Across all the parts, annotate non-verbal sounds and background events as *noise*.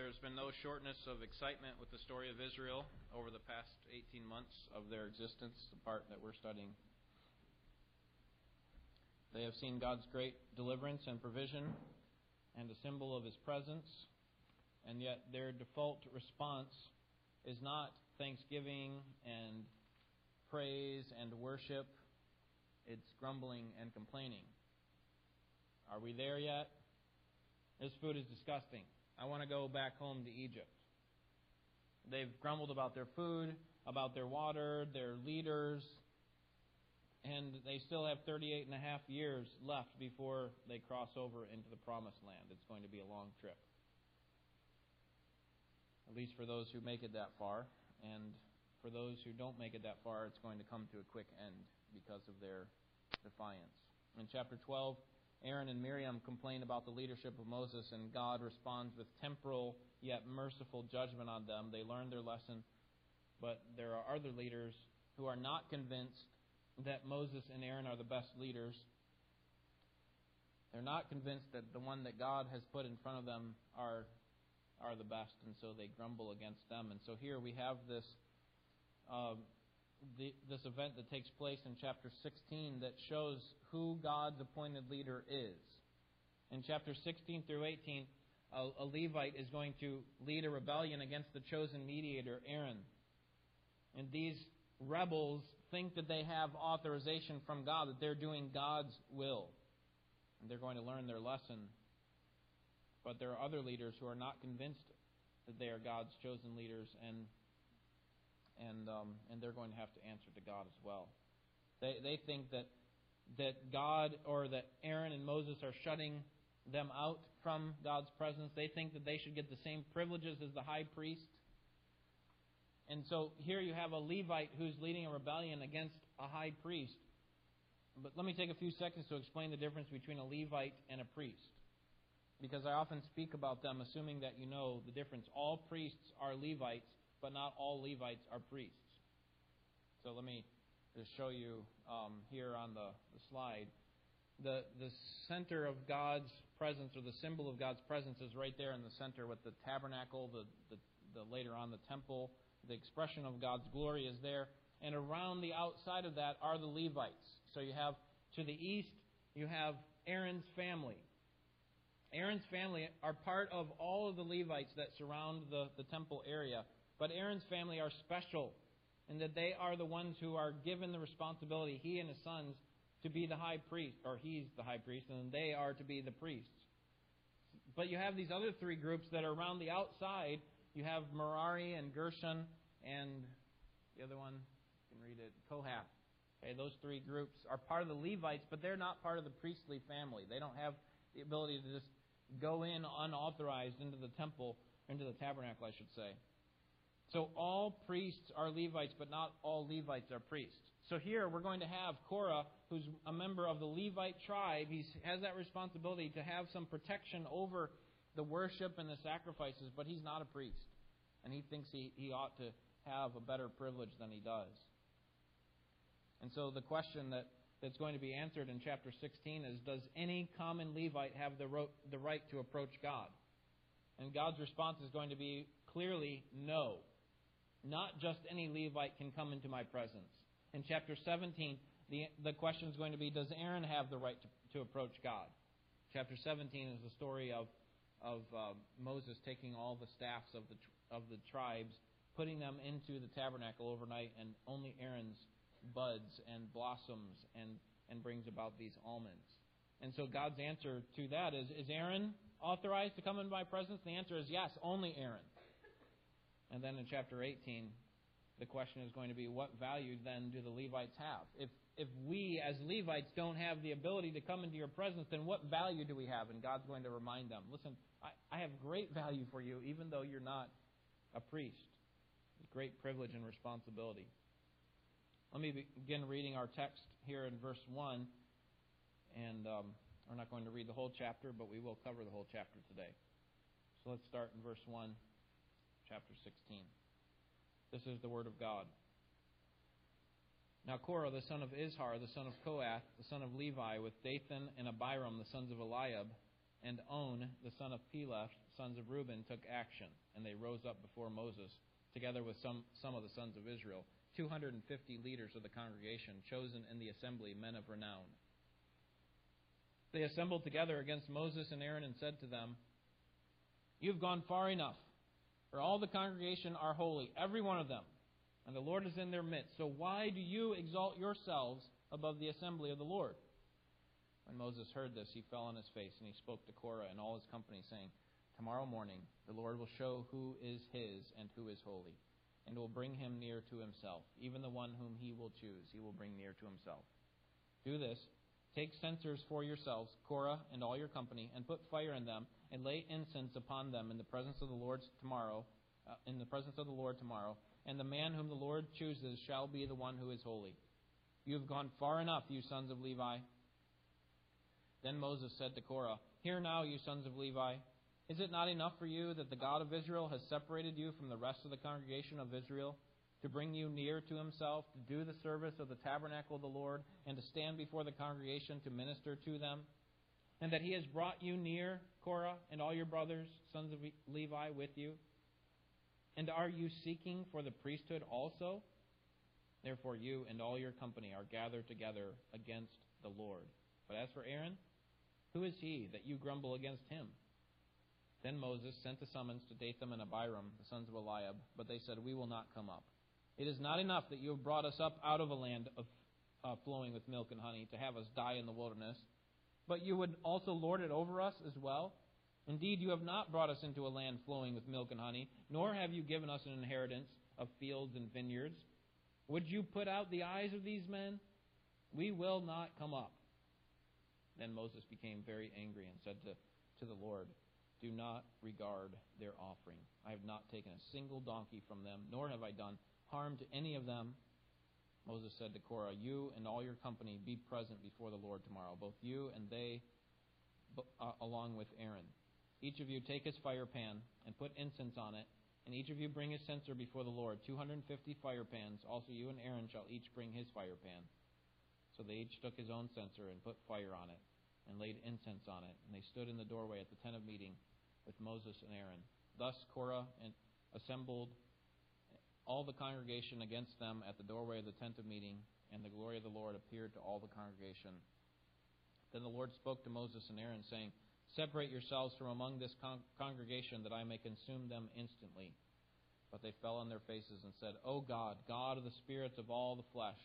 there's been no shortness of excitement with the story of Israel over the past 18 months of their existence, the part that we're studying. They have seen God's great deliverance and provision and a symbol of His presence, and yet their default response is not thanksgiving and praise and worship, it's grumbling and complaining. Are we there yet? This food is disgusting. I want to go back home to Egypt. They've grumbled about their food, about their water, their leaders, and they still have 38 and a half years left before they cross over into the promised land. It's going to be a long trip. At least for those who make it that far. And for those who don't make it that far, it's going to come to a quick end because of their defiance. In chapter 12, Aaron and Miriam complain about the leadership of Moses, and God responds with temporal yet merciful judgment on them. They learn their lesson, but there are other leaders who are not convinced that Moses and Aaron are the best leaders. They're not convinced that the one that God has put in front of them are are the best, and so they grumble against them. And so here we have this uh, the, this event that takes place in chapter 16 that shows who God's appointed leader is. In chapter 16 through 18, a, a Levite is going to lead a rebellion against the chosen mediator, Aaron. And these rebels think that they have authorization from God, that they're doing God's will. And they're going to learn their lesson. But there are other leaders who are not convinced that they are God's chosen leaders, and and um, and they're going to have to answer to God as well. They they think that that God or that Aaron and Moses are shutting them out from God's presence. They think that they should get the same privileges as the high priest. And so here you have a Levite who's leading a rebellion against a high priest. But let me take a few seconds to explain the difference between a Levite and a priest. Because I often speak about them assuming that you know the difference. All priests are Levites, but not all Levites are priests. So let me just show you um, here on the, the slide. The, the center of God's presence, or the symbol of God's presence, is right there in the center with the tabernacle, the, the, the later on the temple. The expression of God's glory is there. And around the outside of that are the Levites. So you have to the east, you have Aaron's family. Aaron's family are part of all of the Levites that surround the, the temple area. But Aaron's family are special in that they are the ones who are given the responsibility, he and his sons, to be the high priest, or he's the high priest, and they are to be the priests. But you have these other three groups that are around the outside. You have Merari and Gershon and the other one, you can read it, Kohath. Okay, those three groups are part of the Levites, but they're not part of the priestly family. They don't have the ability to just go in unauthorized into the temple, into the tabernacle, I should say. So all priests are Levites, but not all Levites are priests. So here we're going to have Korah, who's a member of the Levite tribe. He has that responsibility to have some protection over the worship and the sacrifices, but he's not a priest. And he thinks he, he ought to have a better privilege than he does. And so the question that, that's going to be answered in chapter 16 is Does any common Levite have the, ro- the right to approach God? And God's response is going to be clearly no. Not just any Levite can come into my presence. In chapter 17, the, the question is going to be Does Aaron have the right to, to approach God? Chapter 17 is the story of, of uh, Moses taking all the staffs of the, of the tribes, putting them into the tabernacle overnight, and only Aaron's buds and blossoms and, and brings about these almonds. And so God's answer to that is Is Aaron authorized to come in my presence? The answer is yes, only Aaron. And then in chapter 18, the question is going to be what value then do the Levites have? If, if we as Levites don't have the ability to come into your presence, then what value do we have? And God's going to remind them listen, I, I have great value for you, even though you're not a priest. Great privilege and responsibility. Let me begin reading our text here in verse 1. And um, we're not going to read the whole chapter, but we will cover the whole chapter today. So let's start in verse 1 chapter 16. This is the word of God. Now Korah, the son of Izhar, the son of Kohath, the son of Levi, with Dathan and Abiram, the sons of Eliab, and On, the son of Peleth, sons of Reuben, took action, and they rose up before Moses, together with some, some of the sons of Israel, 250 leaders of the congregation, chosen in the assembly, men of renown. They assembled together against Moses and Aaron and said to them, You've gone far enough, for all the congregation are holy, every one of them, and the Lord is in their midst. So why do you exalt yourselves above the assembly of the Lord? When Moses heard this, he fell on his face, and he spoke to Korah and all his company, saying, Tomorrow morning the Lord will show who is his and who is holy, and will bring him near to himself. Even the one whom he will choose, he will bring near to himself. Do this. Take censers for yourselves, Korah and all your company, and put fire in them, and lay incense upon them in the presence of the Lord tomorrow. Uh, in the presence of the Lord tomorrow, and the man whom the Lord chooses shall be the one who is holy. You have gone far enough, you sons of Levi. Then Moses said to Korah, Hear now, you sons of Levi. Is it not enough for you that the God of Israel has separated you from the rest of the congregation of Israel, to bring you near to himself, to do the service of the tabernacle of the Lord, and to stand before the congregation to minister to them? And that he has brought you near, Korah, and all your brothers, sons of Levi, with you? And are you seeking for the priesthood also? Therefore, you and all your company are gathered together against the Lord. But as for Aaron, who is he that you grumble against him? Then Moses sent a summons to Dathan and Abiram, the sons of Eliab, but they said, We will not come up. It is not enough that you have brought us up out of a land of, uh, flowing with milk and honey to have us die in the wilderness, but you would also lord it over us as well? Indeed, you have not brought us into a land flowing with milk and honey, nor have you given us an inheritance of fields and vineyards. Would you put out the eyes of these men? We will not come up. Then Moses became very angry and said to, to the Lord, Do not regard their offering. I have not taken a single donkey from them, nor have I done harm to any of them. Moses said to Korah, You and all your company be present before the Lord tomorrow, both you and they, uh, along with Aaron. Each of you take his fire pan and put incense on it, and each of you bring his censer before the Lord, 250 fire pans. Also, you and Aaron shall each bring his fire pan. So they each took his own censer and put fire on it, and laid incense on it. And they stood in the doorway at the tent of meeting with Moses and Aaron. Thus Korah assembled all the congregation against them at the doorway of the tent of meeting, and the glory of the Lord appeared to all the congregation. Then the Lord spoke to Moses and Aaron, saying, Separate yourselves from among this con- congregation, that I may consume them instantly. But they fell on their faces and said, O God, God of the spirits of all the flesh,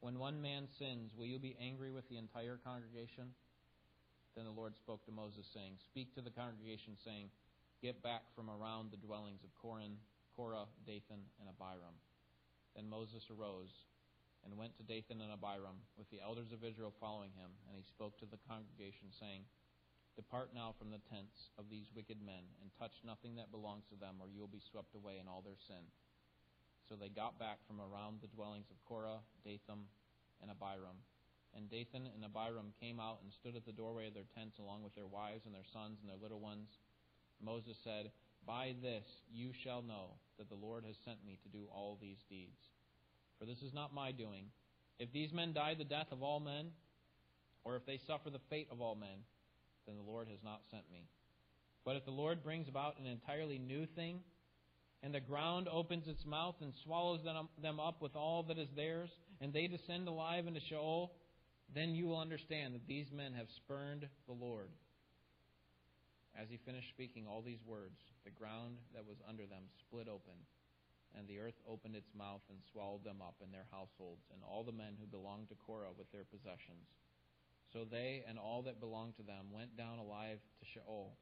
when one man sins, will you be angry with the entire congregation? Then the Lord spoke to Moses, saying, Speak to the congregation, saying, Get back from around the dwellings of Corin, Korah, Dathan, and Abiram. Then Moses arose and went to Dathan and Abiram, with the elders of Israel following him, and he spoke to the congregation, saying, Depart now from the tents of these wicked men, and touch nothing that belongs to them, or you will be swept away in all their sin. So they got back from around the dwellings of Korah, Dathan, and Abiram. And Dathan and Abiram came out and stood at the doorway of their tents along with their wives and their sons and their little ones. Moses said, By this you shall know that the Lord has sent me to do all these deeds. For this is not my doing. If these men die the death of all men, or if they suffer the fate of all men, then the Lord has not sent me. But if the Lord brings about an entirely new thing, and the ground opens its mouth and swallows them up with all that is theirs, and they descend alive into Sheol, then you will understand that these men have spurned the Lord. As he finished speaking all these words, the ground that was under them split open, and the earth opened its mouth and swallowed them up and their households, and all the men who belonged to Korah with their possessions. So they and all that belonged to them went down alive to Sheol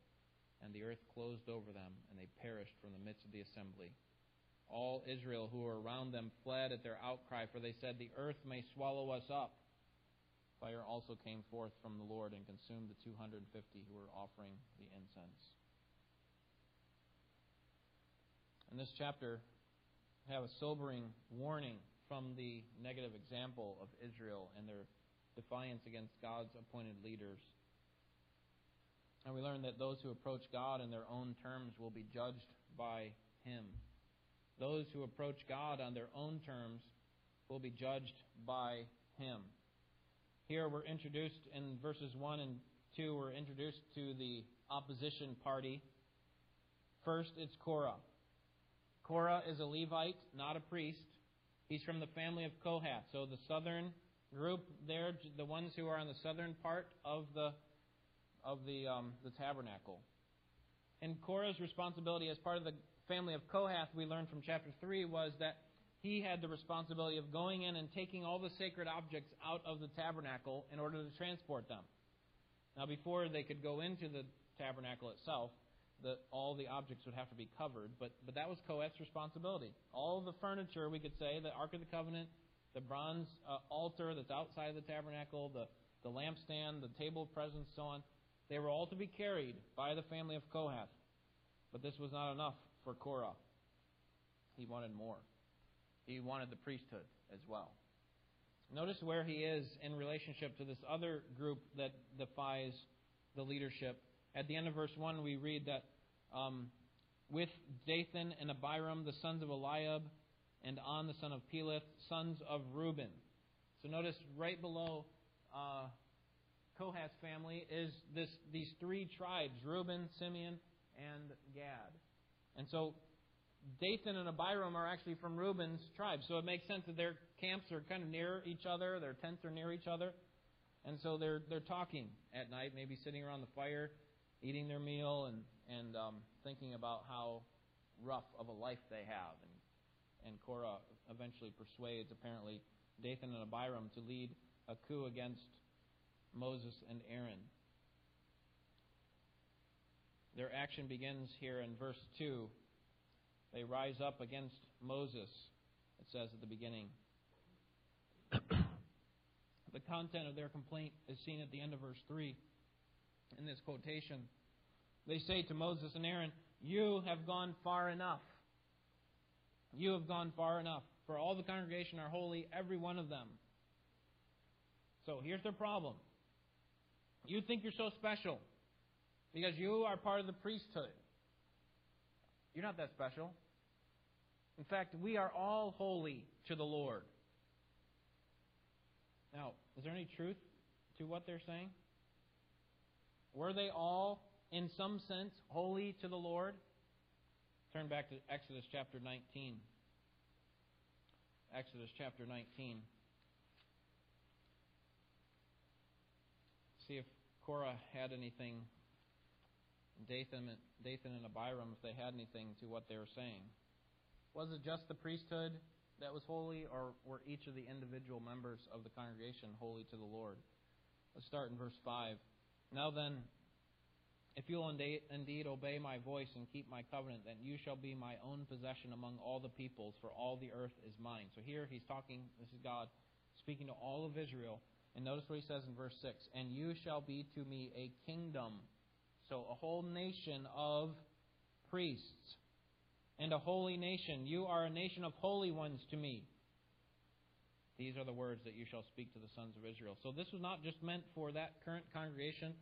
and the earth closed over them, and they perished from the midst of the assembly. All Israel who were around them fled at their outcry, for they said, The earth may swallow us up. Fire also came forth from the Lord and consumed the 250 who were offering the incense. In this chapter, we have a sobering warning from the negative example of Israel and their defiance against God's appointed leaders. And we learn that those who approach God in their own terms will be judged by Him. Those who approach God on their own terms will be judged by Him. Here we're introduced in verses 1 and 2, we're introduced to the opposition party. First, it's Korah. Korah is a Levite, not a priest. He's from the family of Kohath. So the southern group there, the ones who are on the southern part of the of the um, the tabernacle. And Korah's responsibility as part of the family of Kohath, we learned from chapter three, was that he had the responsibility of going in and taking all the sacred objects out of the tabernacle in order to transport them. Now, before they could go into the tabernacle itself, the, all the objects would have to be covered, but, but that was Kohath's responsibility. All the furniture, we could say, the Ark of the Covenant, the bronze uh, altar that's outside the tabernacle, the, the lampstand, the table of presence, so on, they were all to be carried by the family of Kohath. But this was not enough for Korah. He wanted more. He wanted the priesthood as well. Notice where he is in relationship to this other group that defies the leadership at the end of verse 1, we read that um, with Dathan and Abiram, the sons of Eliab, and On, the son of Peleth, sons of Reuben. So notice right below uh, Kohath's family is this these three tribes: Reuben, Simeon, and Gad. And so Dathan and Abiram are actually from Reuben's tribe. So it makes sense that their camps are kind of near each other, their tents are near each other. And so they're they're talking at night, maybe sitting around the fire, eating their meal and, and um, thinking about how rough of a life they have. And, and Korah eventually persuades, apparently, Dathan and Abiram to lead a coup against Moses and Aaron. Their action begins here in verse 2. They rise up against Moses, it says at the beginning. *coughs* the content of their complaint is seen at the end of verse 3 in this quotation. They say to Moses and Aaron, You have gone far enough. You have gone far enough. For all the congregation are holy, every one of them. So here's their problem. You think you're so special because you are part of the priesthood. You're not that special. In fact, we are all holy to the Lord. Now, is there any truth to what they're saying? Were they all, in some sense, holy to the Lord? Turn back to Exodus chapter 19. Exodus chapter 19. See if Korah had anything, Dathan, Dathan and Abiram, if they had anything to what they were saying. Was it just the priesthood that was holy, or were each of the individual members of the congregation holy to the Lord? Let's start in verse 5. Now then, if you will indeed obey my voice and keep my covenant, then you shall be my own possession among all the peoples, for all the earth is mine. So here he's talking, this is God speaking to all of Israel. And notice what he says in verse 6 And you shall be to me a kingdom. So a whole nation of priests and a holy nation. You are a nation of holy ones to me. These are the words that you shall speak to the sons of Israel. So this was not just meant for that current congregation.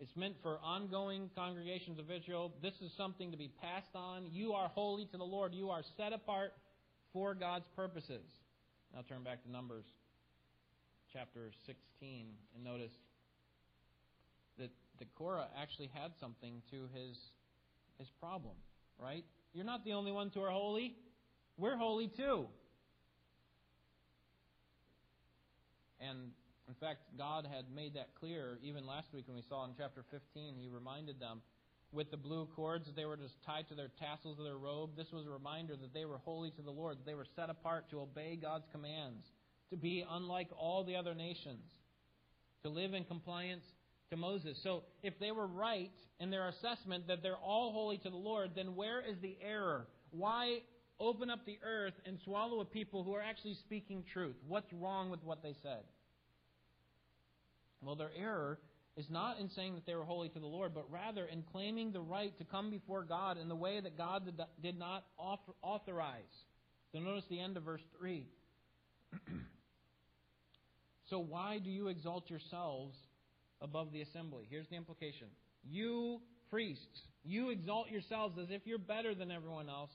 It's meant for ongoing congregations of Israel. This is something to be passed on. You are holy to the Lord. You are set apart for God's purposes. Now turn back to Numbers chapter 16 and notice that, Korah actually had something to his, his problem, right? You're not the only ones who are holy. We're holy too. And in fact, God had made that clear even last week when we saw in chapter 15. He reminded them with the blue cords that they were just tied to their tassels of their robe. This was a reminder that they were holy to the Lord, that they were set apart to obey God's commands, to be unlike all the other nations, to live in compliance to Moses. So if they were right in their assessment that they're all holy to the Lord, then where is the error? Why open up the earth and swallow a people who are actually speaking truth? What's wrong with what they said? Well, their error is not in saying that they were holy to the Lord, but rather in claiming the right to come before God in the way that God did not authorize. So notice the end of verse 3. *clears throat* so why do you exalt yourselves above the assembly? Here's the implication. You priests, you exalt yourselves as if you're better than everyone else,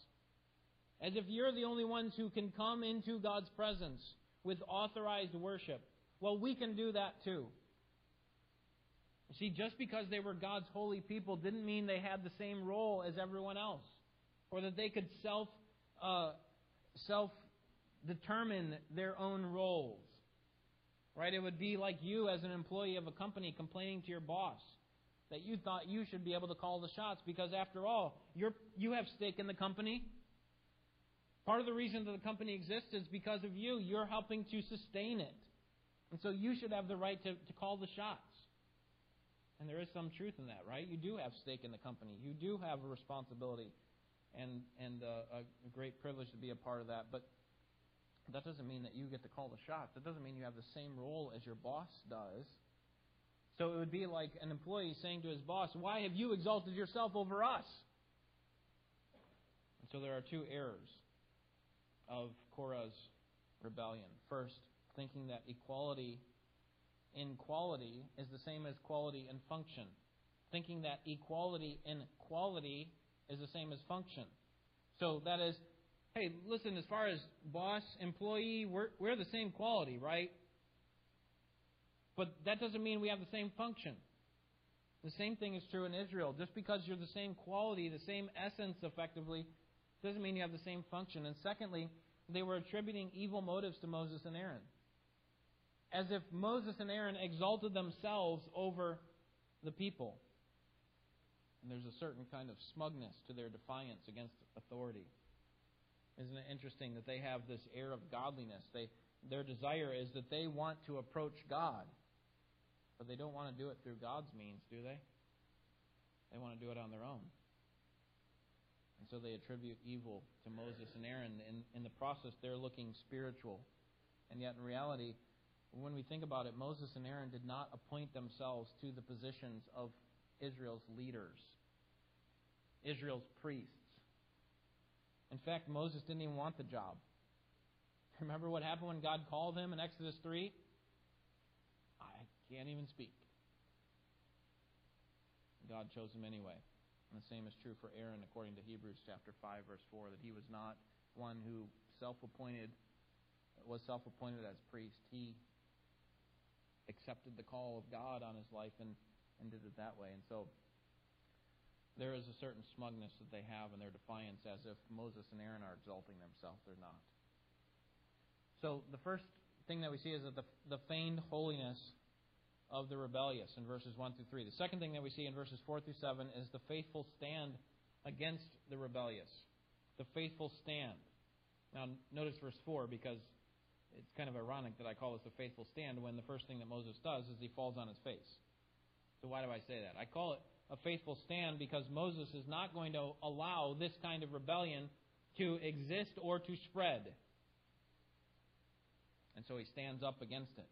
as if you're the only ones who can come into God's presence with authorized worship. Well, we can do that too. See, just because they were God's holy people didn't mean they had the same role as everyone else, or that they could self uh, self determine their own roles. Right? It would be like you as an employee of a company complaining to your boss that you thought you should be able to call the shots because after all, you're you have stake in the company. Part of the reason that the company exists is because of you. You're helping to sustain it. And so you should have the right to, to call the shots. And there is some truth in that, right? You do have stake in the company. You do have a responsibility and, and uh, a great privilege to be a part of that. But that doesn't mean that you get to call the shots. That doesn't mean you have the same role as your boss does. So it would be like an employee saying to his boss, Why have you exalted yourself over us? And so there are two errors of Korah's rebellion. First, thinking that equality in quality is the same as quality in function. Thinking that equality in quality is the same as function. So that is, hey, listen, as far as boss, employee, we're, we're the same quality, right? But that doesn't mean we have the same function. The same thing is true in Israel. Just because you're the same quality, the same essence, effectively, doesn't mean you have the same function. And secondly, they were attributing evil motives to Moses and Aaron as if Moses and Aaron exalted themselves over the people. And there's a certain kind of smugness to their defiance against authority. Isn't it interesting that they have this air of godliness? They, their desire is that they want to approach God, but they don't want to do it through God's means, do they? They want to do it on their own. And so they attribute evil to Moses and Aaron. In, in the process, they're looking spiritual. And yet, in reality, when we think about it, Moses and Aaron did not appoint themselves to the positions of Israel's leaders, Israel's priests. In fact, Moses didn't even want the job. Remember what happened when God called him in Exodus 3? I can't even speak. God chose him anyway. And the same is true for Aaron according to Hebrews chapter 5 verse 4 that he was not one who self-appointed was self-appointed as priest. He accepted the call of God on his life and, and did it that way. And so there is a certain smugness that they have in their defiance as if Moses and Aaron are exalting themselves. They're not. So the first thing that we see is that the, the feigned holiness of the rebellious in verses 1 through 3. The second thing that we see in verses 4 through 7 is the faithful stand against the rebellious. The faithful stand. Now, notice verse 4 because it's kind of ironic that I call this a faithful stand when the first thing that Moses does is he falls on his face. So why do I say that? I call it a faithful stand because Moses is not going to allow this kind of rebellion to exist or to spread. And so he stands up against it.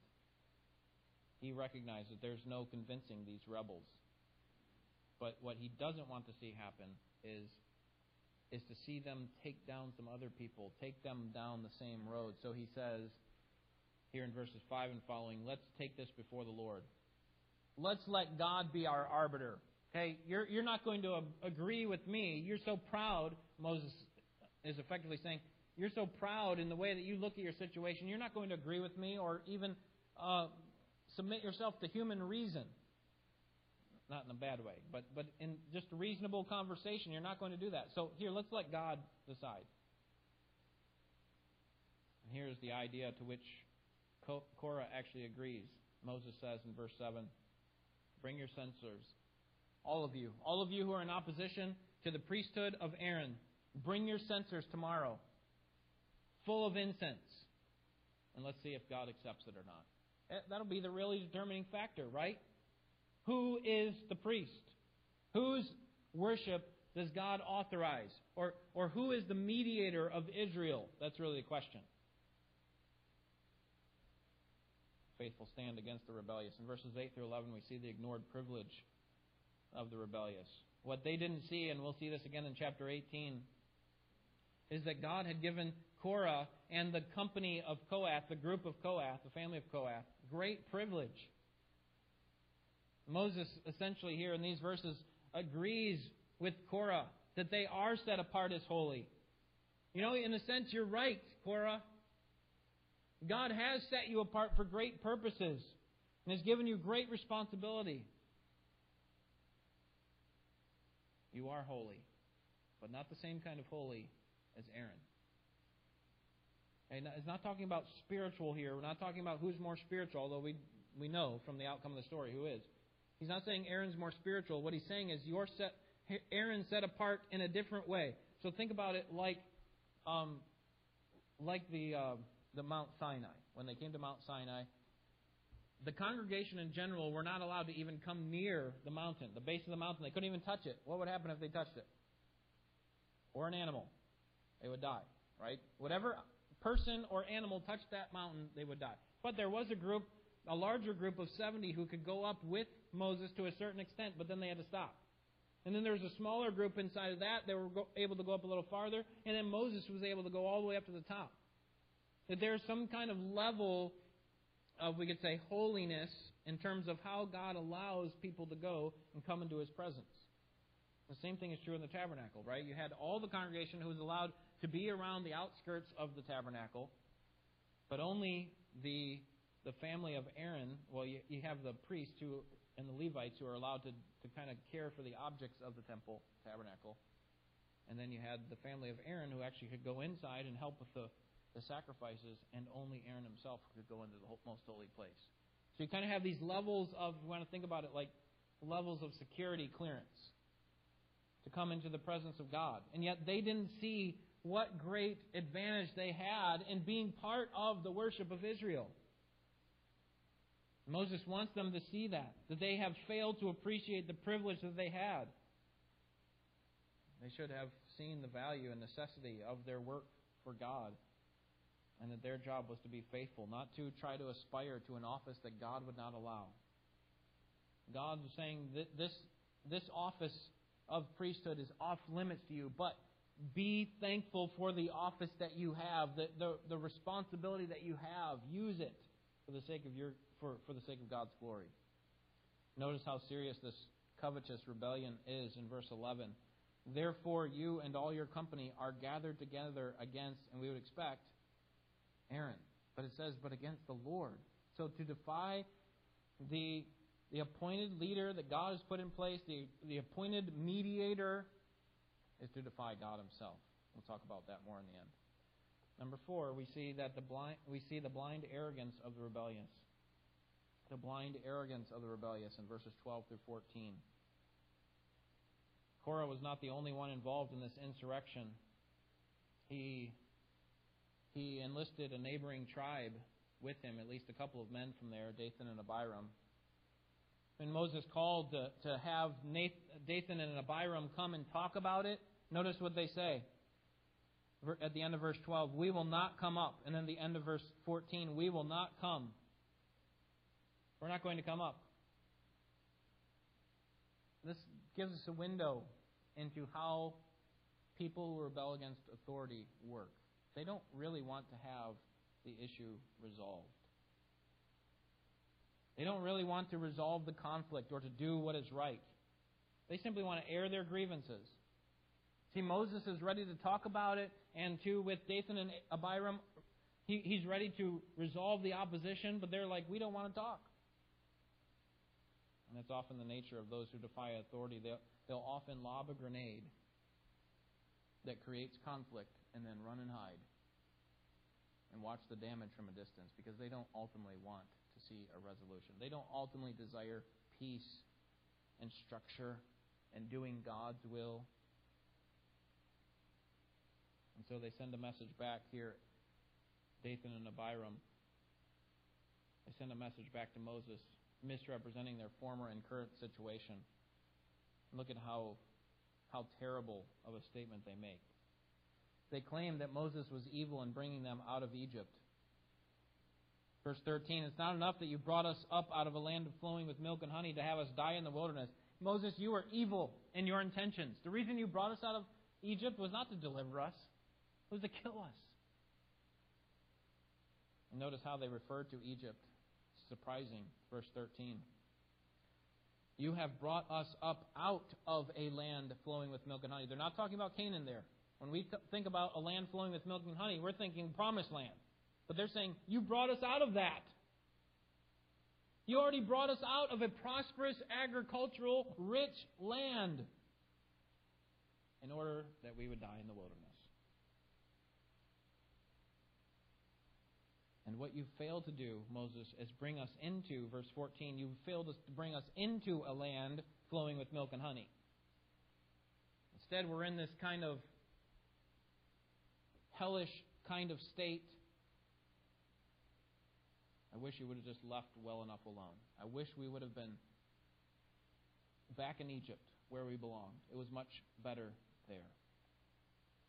He recognizes that there's no convincing these rebels. But what he doesn't want to see happen is is to see them take down some other people, take them down the same road. So he says here in verses 5 and following, let's take this before the Lord. Let's let God be our arbiter. Okay, you're, you're not going to agree with me. You're so proud, Moses is effectively saying, you're so proud in the way that you look at your situation, you're not going to agree with me or even uh, submit yourself to human reason not in a bad way, but, but in just reasonable conversation, you're not going to do that. So here, let's let God decide. And here's the idea to which Korah actually agrees. Moses says in verse 7 Bring your censers, all of you, all of you who are in opposition to the priesthood of Aaron, bring your censers tomorrow, full of incense, and let's see if God accepts it or not. Eh, that'll be the really determining factor, right? Who is the priest? Whose worship does God authorize? Or, or who is the mediator of Israel? That's really the question. Faithful stand against the rebellious. In verses 8 through 11, we see the ignored privilege of the rebellious. What they didn't see, and we'll see this again in chapter 18, is that God had given Korah and the company of Kohath, the group of Kohath, the family of Kohath, great privilege. Moses, essentially, here in these verses, agrees with Korah that they are set apart as holy. You know, in a sense, you're right, Korah. God has set you apart for great purposes and has given you great responsibility. You are holy, but not the same kind of holy as Aaron. And it's not talking about spiritual here. We're not talking about who's more spiritual, although we, we know from the outcome of the story who is. He's not saying Aaron's more spiritual. What he's saying is you're set, Aaron's set apart in a different way. So think about it like, um, like the, uh, the Mount Sinai. When they came to Mount Sinai, the congregation in general were not allowed to even come near the mountain, the base of the mountain. They couldn't even touch it. What would happen if they touched it? Or an animal? They would die, right? Whatever person or animal touched that mountain, they would die. But there was a group, a larger group of 70 who could go up with Moses to a certain extent, but then they had to stop. And then there was a smaller group inside of that They were able to go up a little farther, and then Moses was able to go all the way up to the top. That there's some kind of level of, we could say, holiness in terms of how God allows people to go and come into His presence. The same thing is true in the tabernacle, right? You had all the congregation who was allowed to be around the outskirts of the tabernacle, but only the the family of Aaron. Well, you, you have the priests who and the Levites who are allowed to to kind of care for the objects of the temple tabernacle, and then you had the family of Aaron who actually could go inside and help with the the sacrifices, and only Aaron himself could go into the most holy place. So you kind of have these levels of, you want to think about it like levels of security clearance to come into the presence of God. And yet they didn't see what great advantage they had in being part of the worship of Israel. Moses wants them to see that, that they have failed to appreciate the privilege that they had. They should have seen the value and necessity of their work for God and that their job was to be faithful, not to try to aspire to an office that God would not allow. God was saying that this, this office of priesthood is off limits to you, but be thankful for the office that you have, the, the, the responsibility that you have. Use it for the sake of your for, for the sake of God's glory. Notice how serious this covetous rebellion is in verse 11. Therefore, you and all your company are gathered together against, and we would expect, Aaron. But it says, but against the Lord. So to defy the, the appointed leader that God has put in place, the, the appointed mediator, is to defy God himself. We'll talk about that more in the end. Number four, we see that the blind we see the blind arrogance of the rebellious. The blind arrogance of the rebellious in verses 12 through 14. Korah was not the only one involved in this insurrection. He he enlisted a neighboring tribe with him, at least a couple of men from there, Dathan and Abiram. When Moses called to, to have Dathan and Abiram come and talk about it, notice what they say. At the end of verse 12, we will not come up. And then the end of verse 14, we will not come. We're not going to come up. This gives us a window into how people who rebel against authority work. They don't really want to have the issue resolved. They don't really want to resolve the conflict or to do what is right. They simply want to air their grievances. See, Moses is ready to talk about it, and too, with Dathan and Abiram, he, he's ready to resolve the opposition, but they're like, we don't want to talk. And that's often the nature of those who defy authority. They'll, they'll often lob a grenade that creates conflict and then run and hide and watch the damage from a distance because they don't ultimately want to see a resolution. They don't ultimately desire peace and structure and doing God's will. And so they send a message back here, Dathan and Abiram. They send a message back to Moses, misrepresenting their former and current situation. Look at how how terrible of a statement they make. They claim that Moses was evil in bringing them out of Egypt. Verse 13 It's not enough that you brought us up out of a land flowing with milk and honey to have us die in the wilderness. Moses, you were evil in your intentions. The reason you brought us out of Egypt was not to deliver us, it was to kill us. And notice how they refer to Egypt. Surprising. Verse 13. You have brought us up out of a land flowing with milk and honey. They're not talking about Canaan there. When we th- think about a land flowing with milk and honey, we're thinking promised land. But they're saying, You brought us out of that. You already brought us out of a prosperous, agricultural, rich land. in order that we would die in the wilderness. What you failed to do, Moses, is bring us into, verse 14, you failed to bring us into a land flowing with milk and honey. Instead, we're in this kind of hellish kind of state. I wish you would have just left well enough alone. I wish we would have been back in Egypt where we belonged. It was much better there.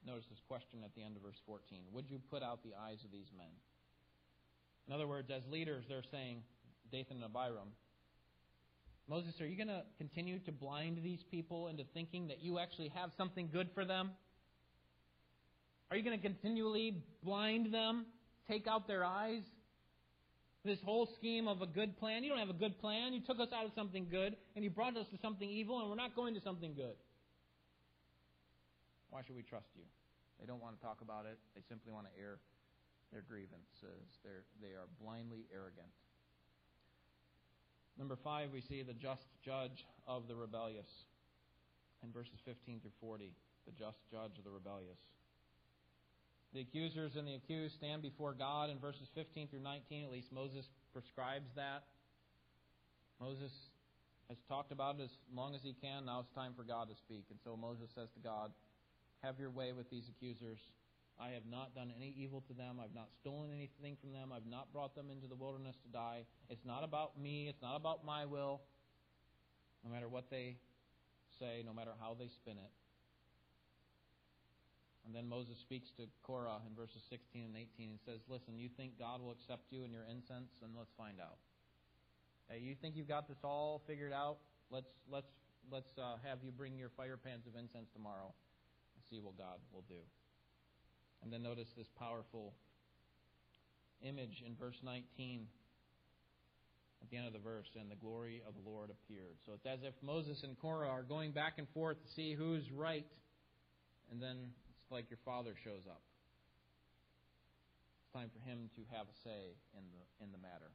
Notice this question at the end of verse 14 Would you put out the eyes of these men? In other words, as leaders, they're saying, Dathan and Abiram, Moses, are you going to continue to blind these people into thinking that you actually have something good for them? Are you going to continually blind them, take out their eyes? This whole scheme of a good plan. You don't have a good plan. You took us out of something good, and you brought us to something evil, and we're not going to something good. Why should we trust you? They don't want to talk about it. They simply want to air their grievances. They're, they are blindly arrogant. Number five, we see the just judge of the rebellious. In verses 15 through 40, the just judge of the rebellious. The accusers and the accused stand before God in verses 15 through 19. At least Moses prescribes that. Moses has talked about it as long as he can. Now it's time for God to speak. And so Moses says to God, Have your way with these accusers. I have not done any evil to them. I've not stolen anything from them. I've not brought them into the wilderness to die. It's not about me. It's not about my will. No matter what they say, no matter how they spin it. And then Moses speaks to Korah in verses 16 and 18 and says, Listen, you think God will accept you and your incense? And let's find out. Hey, you think you've got this all figured out? Let's, let's, let's uh, have you bring your fire pans of incense tomorrow and see what God will do. And then notice this powerful image in verse 19 at the end of the verse, and the glory of the Lord appeared. So it's as if Moses and Korah are going back and forth to see who's right, and then it's like your father shows up. It's time for him to have a say in the in the matter.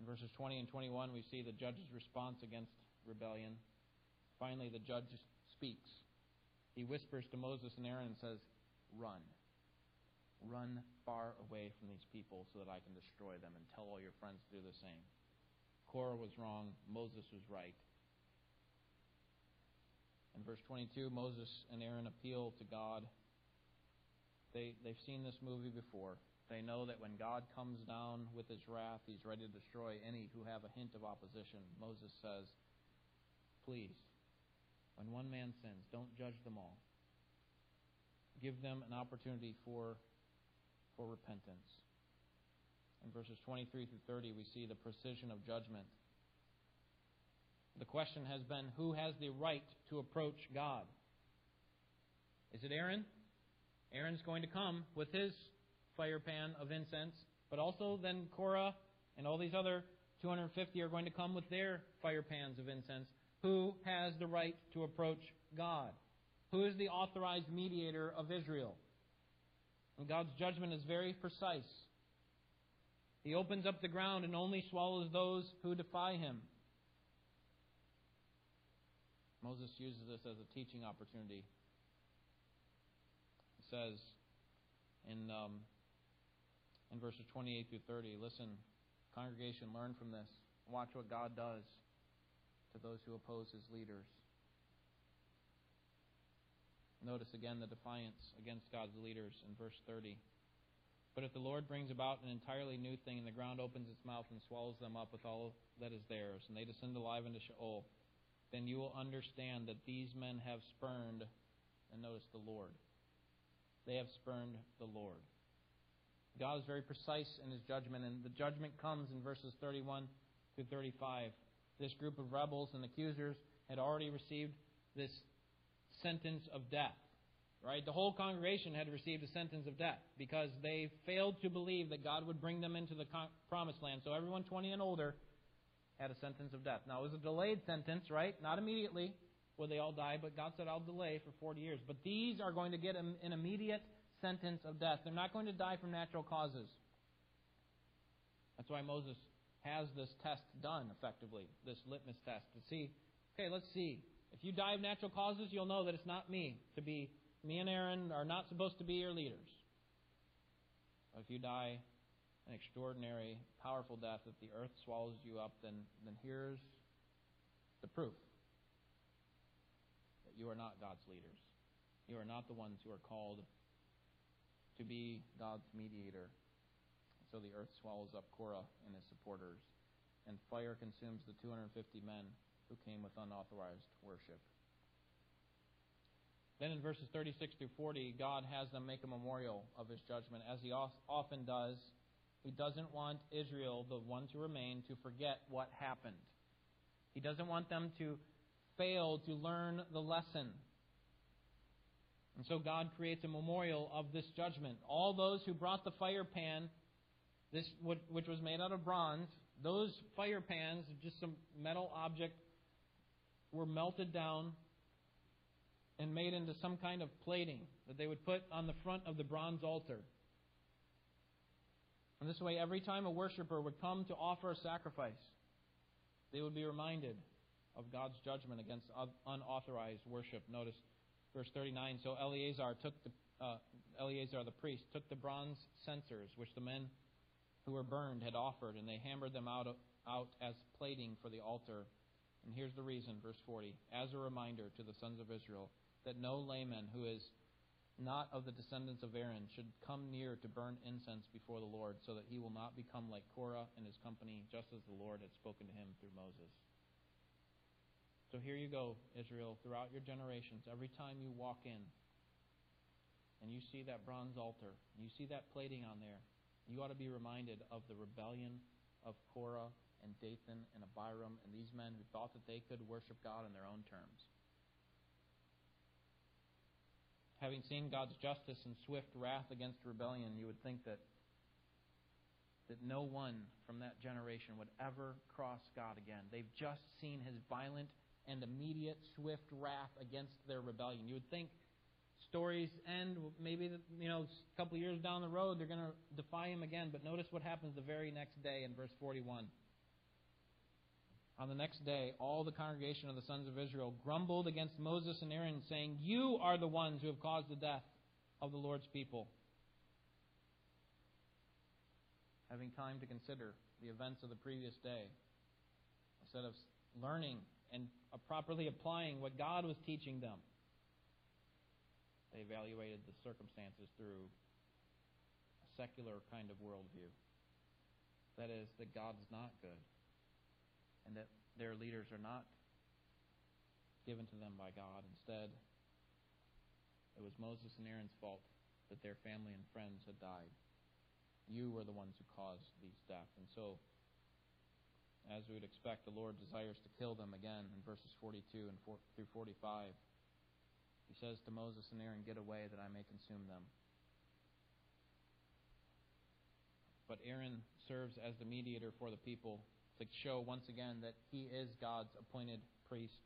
In verses 20 and 21, we see the judge's response against rebellion. Finally, the judge speaks he whispers to Moses and Aaron and says, Run. Run far away from these people so that I can destroy them and tell all your friends to do the same. Korah was wrong. Moses was right. In verse 22, Moses and Aaron appeal to God. They, they've seen this movie before. They know that when God comes down with his wrath, he's ready to destroy any who have a hint of opposition. Moses says, Please, when one man sins, don't judge them all. Give them an opportunity for, for repentance. In verses 23 through 30, we see the precision of judgment. The question has been who has the right to approach God? Is it Aaron? Aaron's going to come with his fire pan of incense, but also then Korah and all these other 250 are going to come with their fire pans of incense. Who has the right to approach God? Who is the authorized mediator of Israel? And God's judgment is very precise. He opens up the ground and only swallows those who defy him. Moses uses this as a teaching opportunity. He says in, um, in verses 28 through 30, listen, congregation, learn from this. Watch what God does to those who oppose his leaders. Notice again the defiance against God's leaders in verse 30. But if the Lord brings about an entirely new thing, and the ground opens its mouth and swallows them up with all that is theirs, and they descend alive into Sheol, then you will understand that these men have spurned, and notice the Lord. They have spurned the Lord. God is very precise in his judgment, and the judgment comes in verses 31 through 35 this group of rebels and accusers had already received this sentence of death. Right? The whole congregation had received a sentence of death because they failed to believe that God would bring them into the promised land. So everyone 20 and older had a sentence of death. Now, it was a delayed sentence, right? Not immediately would they all die, but God said, I'll delay for 40 years. But these are going to get an immediate sentence of death. They're not going to die from natural causes. That's why Moses has this test done effectively, this litmus test to see, okay, let's see. If you die of natural causes, you'll know that it's not me to be. Me and Aaron are not supposed to be your leaders. But if you die an extraordinary, powerful death that the earth swallows you up, then, then here's the proof that you are not God's leaders. You are not the ones who are called to be God's mediator. So the earth swallows up Korah and his supporters, and fire consumes the 250 men who came with unauthorized worship. Then in verses 36 through 40, God has them make a memorial of his judgment, as he often does. He doesn't want Israel, the one to remain, to forget what happened. He doesn't want them to fail to learn the lesson. And so God creates a memorial of this judgment. All those who brought the fire pan, this which was made out of bronze, those fire pans, just some metal object, were melted down and made into some kind of plating that they would put on the front of the bronze altar. And this way, every time a worshiper would come to offer a sacrifice, they would be reminded of God's judgment against unauthorized worship. Notice verse 39. So Eleazar took the uh, Eleazar the priest took the bronze censers which the men who were burned had offered, and they hammered them out, out as plating for the altar. And here's the reason, verse 40. As a reminder to the sons of Israel that no layman who is not of the descendants of Aaron should come near to burn incense before the Lord, so that he will not become like Korah and his company, just as the Lord had spoken to him through Moses. So here you go, Israel, throughout your generations, every time you walk in and you see that bronze altar, you see that plating on there, you ought to be reminded of the rebellion of Korah and Dathan and Abiram and these men who thought that they could worship God on their own terms. Having seen God's justice and swift wrath against rebellion, you would think that that no one from that generation would ever cross God again. They've just seen his violent and immediate swift wrath against their rebellion. You would think stories end maybe you know a couple years down the road they're going to defy him again, but notice what happens the very next day in verse 41. On the next day, all the congregation of the sons of Israel grumbled against Moses and Aaron, saying, You are the ones who have caused the death of the Lord's people. Having time to consider the events of the previous day, instead of learning and properly applying what God was teaching them, they evaluated the circumstances through a secular kind of worldview. That is, that God's not good and that their leaders are not given to them by God. Instead, it was Moses and Aaron's fault that their family and friends had died. You were the ones who caused these deaths. And so, as we would expect, the Lord desires to kill them again in verses 42 and 4, through 45. He says to Moses and Aaron, Get away that I may consume them. But Aaron serves as the mediator for the people to show once again that he is God's appointed priest.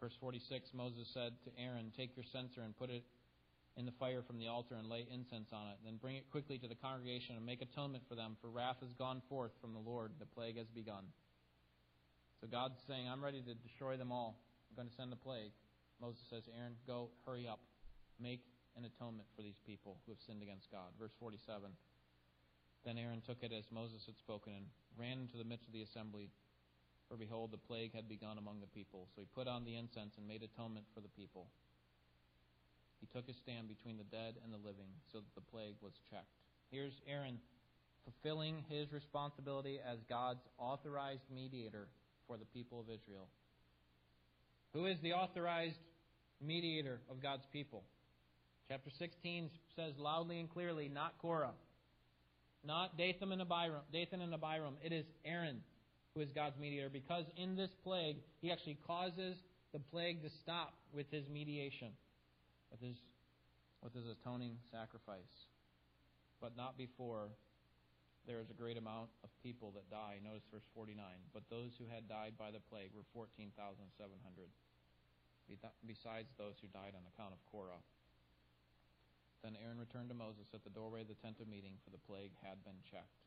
Verse 46 Moses said to Aaron, Take your censer and put it in the fire from the altar and lay incense on it. Then bring it quickly to the congregation and make atonement for them, for wrath has gone forth from the Lord. The plague has begun. So God's saying, I'm ready to destroy them all. I'm going to send a plague. Moses says, Aaron, go, hurry up. Make an atonement for these people who have sinned against God. Verse 47. Then Aaron took it as Moses had spoken and ran into the midst of the assembly. For behold, the plague had begun among the people. So he put on the incense and made atonement for the people. He took his stand between the dead and the living, so that the plague was checked. Here's Aaron fulfilling his responsibility as God's authorized mediator for the people of Israel. Who is the authorized mediator of God's people? Chapter 16 says loudly and clearly, not Korah. Not Dathan and Abiram. Dathan and Abiram. It is Aaron who is God's mediator because in this plague, he actually causes the plague to stop with his mediation, with his, with his atoning sacrifice. But not before there is a great amount of people that die. Notice verse 49. But those who had died by the plague were 14,700, besides those who died on account of Korah. Then Aaron returned to Moses at the doorway of the tent of meeting, for the plague had been checked.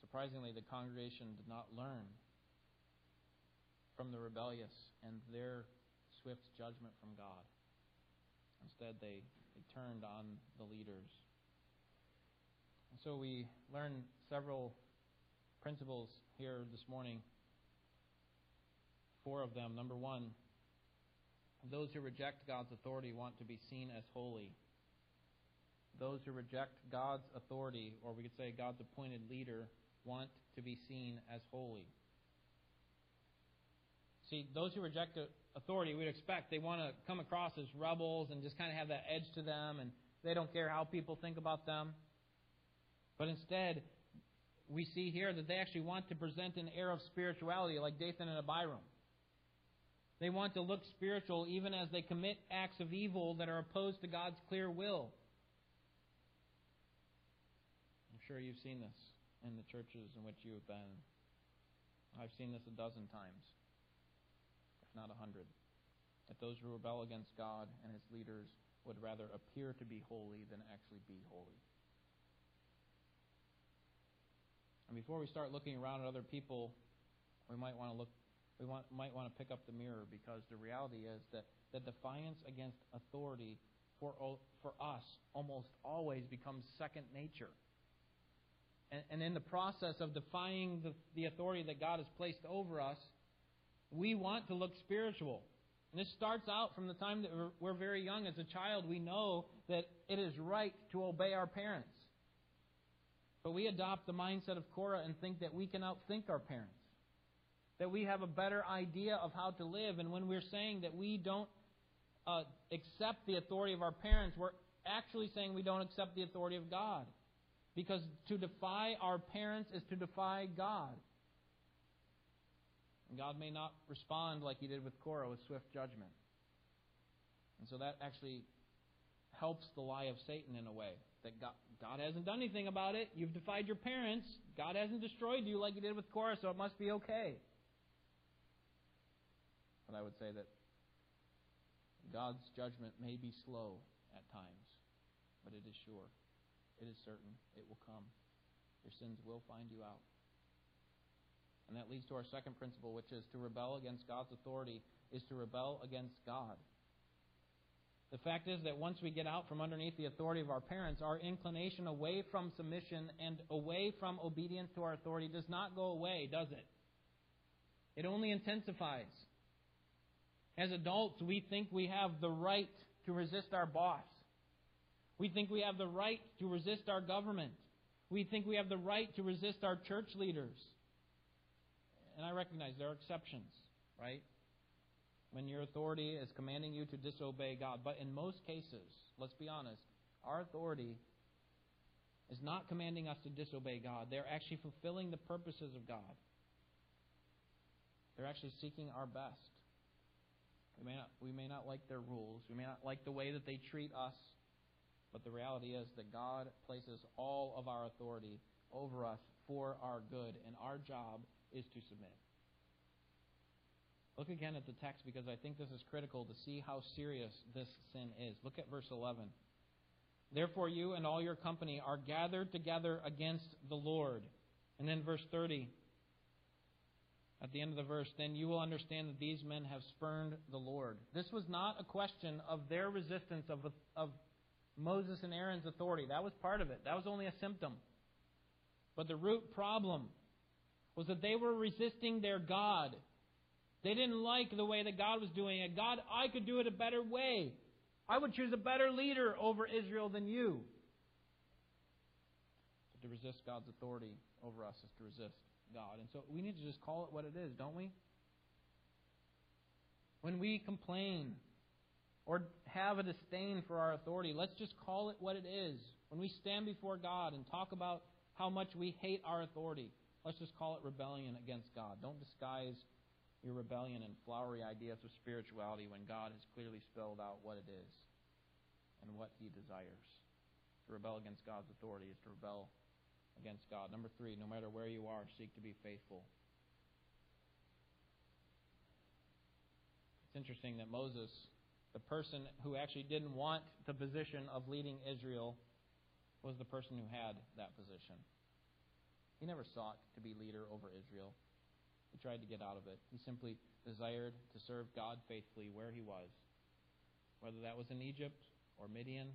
Surprisingly, the congregation did not learn from the rebellious and their swift judgment from God. Instead, they, they turned on the leaders. And so we learn several principles here this morning. Four of them. Number one, those who reject God's authority want to be seen as holy. Those who reject God's authority, or we could say God's appointed leader, want to be seen as holy. See, those who reject authority, we'd expect they want to come across as rebels and just kind of have that edge to them, and they don't care how people think about them. But instead, we see here that they actually want to present an air of spirituality, like Dathan and Abiram. They want to look spiritual even as they commit acts of evil that are opposed to God's clear will. I'm sure you've seen this in the churches in which you have been. I've seen this a dozen times, if not a hundred. That those who rebel against God and his leaders would rather appear to be holy than actually be holy. And before we start looking around at other people, we might want to look we want, might want to pick up the mirror because the reality is that, that defiance against authority for, for us almost always becomes second nature. And, and in the process of defying the, the authority that God has placed over us, we want to look spiritual. And this starts out from the time that we're, we're very young. As a child, we know that it is right to obey our parents. But we adopt the mindset of Korah and think that we can outthink our parents. That we have a better idea of how to live. And when we're saying that we don't uh, accept the authority of our parents, we're actually saying we don't accept the authority of God. Because to defy our parents is to defy God. And God may not respond like he did with Korah with swift judgment. And so that actually helps the lie of Satan in a way. That God, God hasn't done anything about it. You've defied your parents. God hasn't destroyed you like he did with Korah, so it must be okay. But I would say that God's judgment may be slow at times, but it is sure. It is certain. It will come. Your sins will find you out. And that leads to our second principle, which is to rebel against God's authority is to rebel against God. The fact is that once we get out from underneath the authority of our parents, our inclination away from submission and away from obedience to our authority does not go away, does it? It only intensifies. As adults, we think we have the right to resist our boss. We think we have the right to resist our government. We think we have the right to resist our church leaders. And I recognize there are exceptions, right? when your authority is commanding you to disobey God. But in most cases, let's be honest, our authority is not commanding us to disobey God. They're actually fulfilling the purposes of God. They're actually seeking our best. We may not, we may not like their rules. We may not like the way that they treat us. But the reality is that God places all of our authority over us for our good, and our job is to submit. Look again at the text because I think this is critical to see how serious this sin is. Look at verse 11. Therefore, you and all your company are gathered together against the Lord. And then verse 30. At the end of the verse, then you will understand that these men have spurned the Lord. This was not a question of their resistance of, of Moses and Aaron's authority. That was part of it. That was only a symptom. But the root problem was that they were resisting their God. They didn't like the way that God was doing it. God, I could do it a better way. I would choose a better leader over Israel than you. To resist God's authority over us is to resist God. And so we need to just call it what it is, don't we? When we complain or have a disdain for our authority, let's just call it what it is. When we stand before God and talk about how much we hate our authority, let's just call it rebellion against God. Don't disguise your rebellion and flowery ideas of spirituality when God has clearly spelled out what it is and what He desires. To rebel against God's authority is to rebel against God. Number three, no matter where you are, seek to be faithful. It's interesting that Moses, the person who actually didn't want the position of leading Israel, was the person who had that position. He never sought to be leader over Israel. He tried to get out of it. He simply desired to serve God faithfully where he was, whether that was in Egypt or Midian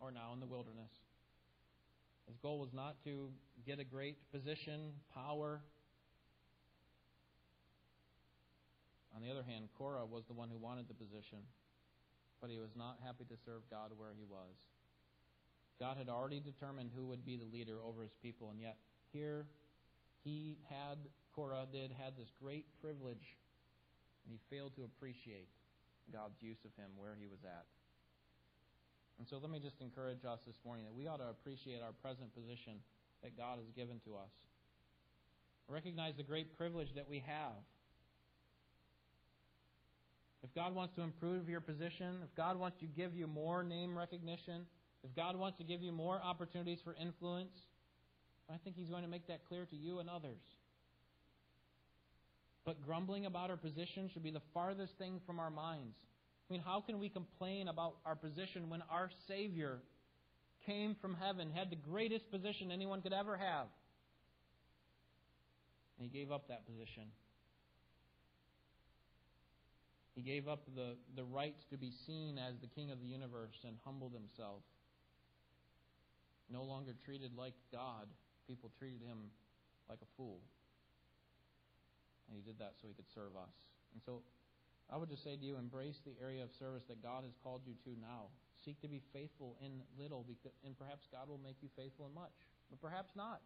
or now in the wilderness. His goal was not to get a great position, power. On the other hand, Korah was the one who wanted the position, but he was not happy to serve God where he was. God had already determined who would be the leader over his people, and yet here he had, Korah did, had this great privilege, and he failed to appreciate God's use of him where he was at. And so let me just encourage us this morning that we ought to appreciate our present position that God has given to us. Recognize the great privilege that we have. If God wants to improve your position, if God wants to give you more name recognition, if God wants to give you more opportunities for influence, I think He's going to make that clear to you and others. But grumbling about our position should be the farthest thing from our minds. I mean, how can we complain about our position when our Savior came from heaven, had the greatest position anyone could ever have? And he gave up that position. He gave up the, the right to be seen as the King of the universe and humbled himself. No longer treated like God, people treated him like a fool. And he did that so he could serve us. And so I would just say to you, embrace the area of service that God has called you to now. Seek to be faithful in little, and perhaps God will make you faithful in much, but perhaps not.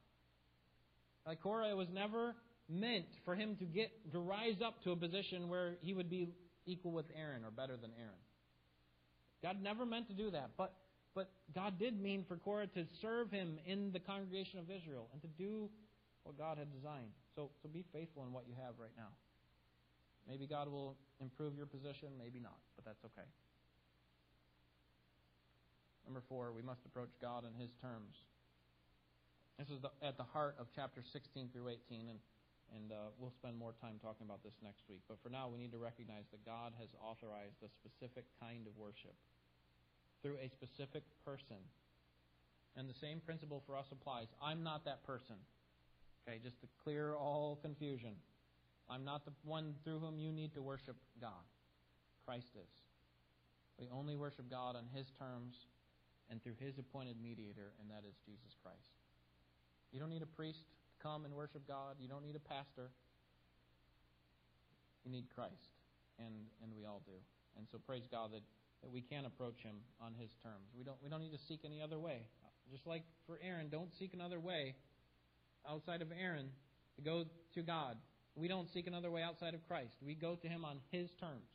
Like Korah, it was never meant for him to get to rise up to a position where he would be equal with Aaron or better than Aaron. God never meant to do that, but but God did mean for Korah to serve him in the congregation of Israel and to do what God had designed. So so be faithful in what you have right now. Maybe God will improve your position, maybe not, but that's okay. Number four, we must approach God in His terms. This is the, at the heart of chapter 16 through 18, and, and uh, we'll spend more time talking about this next week. But for now, we need to recognize that God has authorized a specific kind of worship through a specific person. And the same principle for us applies. I'm not that person. Okay, just to clear all confusion. I'm not the one through whom you need to worship God. Christ is. We only worship God on His terms and through His appointed mediator, and that is Jesus Christ. You don't need a priest to come and worship God. You don't need a pastor. You need Christ, and and we all do. And so praise God that, that we can approach Him on His terms. We don't we don't need to seek any other way. Just like for Aaron, don't seek another way outside of Aaron to go to God. We don't seek another way outside of Christ. We go to Him on His terms.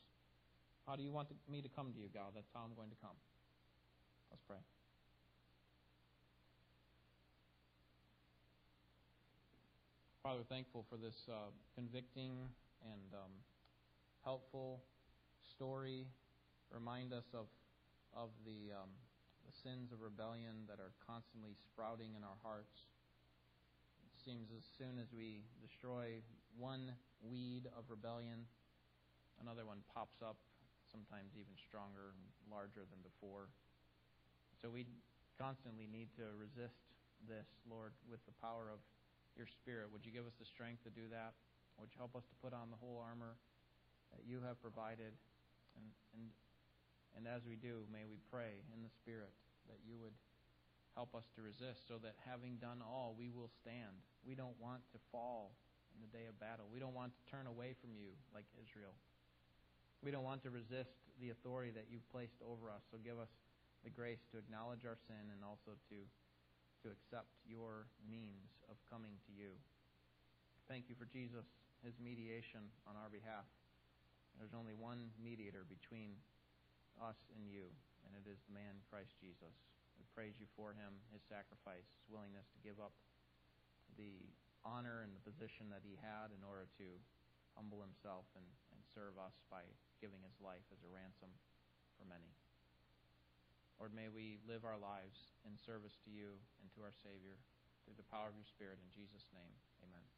How do you want me to come to you, God? That's how I'm going to come. Let's pray. Father, thankful for this uh, convicting and um, helpful story. Remind us of of the um, the sins of rebellion that are constantly sprouting in our hearts. It seems as soon as we destroy one weed of rebellion, another one pops up, sometimes even stronger and larger than before. So we constantly need to resist this, Lord, with the power of your Spirit. Would you give us the strength to do that? Would you help us to put on the whole armor that you have provided? And, and, and as we do, may we pray in the Spirit that you would help us to resist so that having done all, we will stand. We don't want to fall in the day of battle. We don't want to turn away from you like Israel. We don't want to resist the authority that you've placed over us. So give us the grace to acknowledge our sin and also to to accept your means of coming to you. Thank you for Jesus, his mediation on our behalf. There's only one mediator between us and you, and it is the man Christ Jesus. We praise you for him, his sacrifice, his willingness to give up the honor and the position that he had in order to humble himself and, and serve us by giving his life as a ransom for many. Lord, may we live our lives in service to you and to our Savior through the power of your Spirit. In Jesus' name, amen.